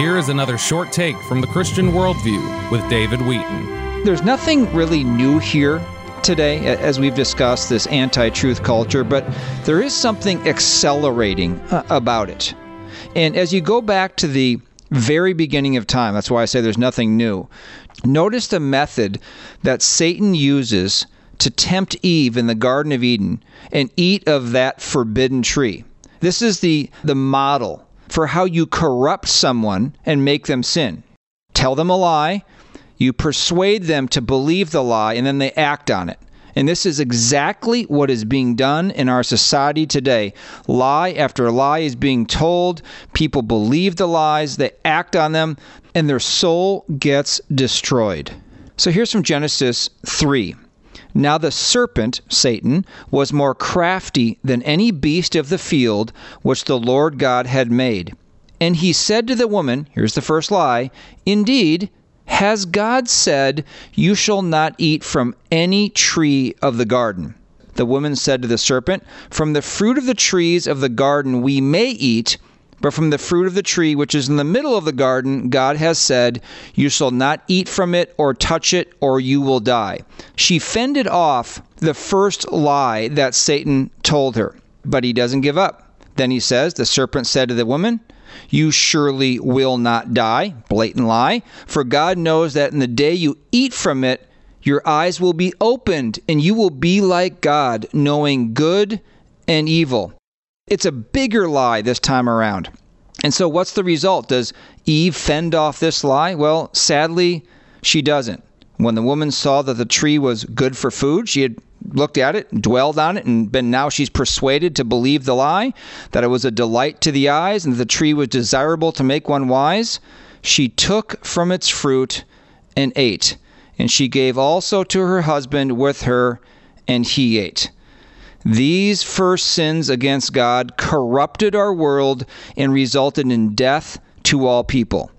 Here is another short take from the Christian Worldview with David Wheaton. There's nothing really new here today, as we've discussed this anti truth culture, but there is something accelerating uh, about it. And as you go back to the very beginning of time, that's why I say there's nothing new, notice the method that Satan uses to tempt Eve in the Garden of Eden and eat of that forbidden tree. This is the, the model for how you corrupt someone and make them sin. Tell them a lie, you persuade them to believe the lie, and then they act on it. And this is exactly what is being done in our society today. Lie after lie is being told. People believe the lies, they act on them, and their soul gets destroyed. So here's from Genesis 3. Now the serpent, Satan, was more crafty than any beast of the field which the Lord God had made. And he said to the woman, here's the first lie, Indeed, has God said, You shall not eat from any tree of the garden? The woman said to the serpent, From the fruit of the trees of the garden we may eat. But from the fruit of the tree which is in the middle of the garden, God has said, You shall not eat from it or touch it, or you will die. She fended off the first lie that Satan told her, but he doesn't give up. Then he says, The serpent said to the woman, You surely will not die. Blatant lie. For God knows that in the day you eat from it, your eyes will be opened, and you will be like God, knowing good and evil. It's a bigger lie this time around. And so, what's the result? Does Eve fend off this lie? Well, sadly, she doesn't. When the woman saw that the tree was good for food, she had looked at it, dwelled on it, and been now she's persuaded to believe the lie that it was a delight to the eyes and that the tree was desirable to make one wise. She took from its fruit and ate, and she gave also to her husband with her, and he ate. These first sins against God corrupted our world and resulted in death to all people.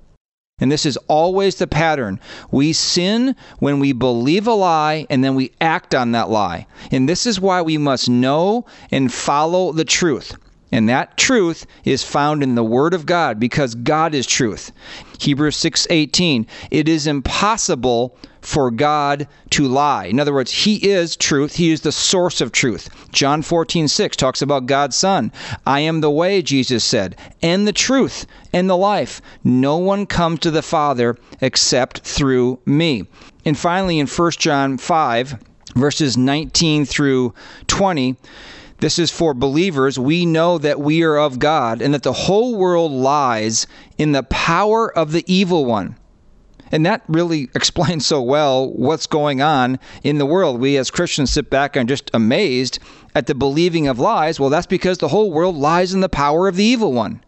And this is always the pattern. We sin when we believe a lie and then we act on that lie. And this is why we must know and follow the truth. And that truth is found in the word of God because God is truth. Hebrews 6:18 It is impossible for God to lie. In other words, he is truth. He is the source of truth. John 14:6 talks about God's son. I am the way, Jesus said, and the truth and the life. No one comes to the Father except through me. And finally in 1 John 5 verses 19 through 20 this is for believers. We know that we are of God and that the whole world lies in the power of the evil one. And that really explains so well what's going on in the world. We as Christians sit back and just amazed at the believing of lies. Well, that's because the whole world lies in the power of the evil one.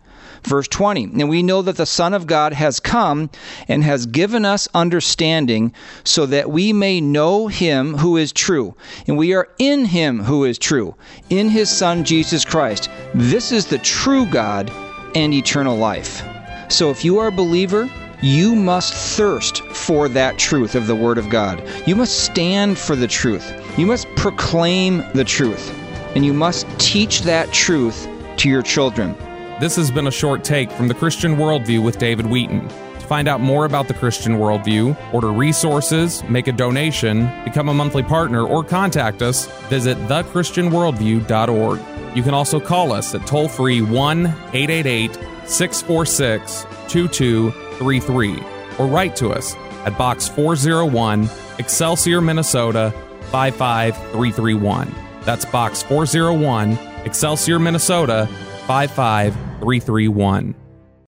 Verse 20, and we know that the Son of God has come and has given us understanding so that we may know him who is true. And we are in him who is true, in his Son Jesus Christ. This is the true God and eternal life. So if you are a believer, you must thirst for that truth of the Word of God. You must stand for the truth. You must proclaim the truth. And you must teach that truth to your children. This has been a short take from the Christian Worldview with David Wheaton. To find out more about the Christian Worldview, order resources, make a donation, become a monthly partner, or contact us, visit thechristianworldview.org. You can also call us at toll free 1 888 646 2233 or write to us at Box 401, Excelsior, Minnesota 55331. That's Box 401, Excelsior, Minnesota 55331. 331.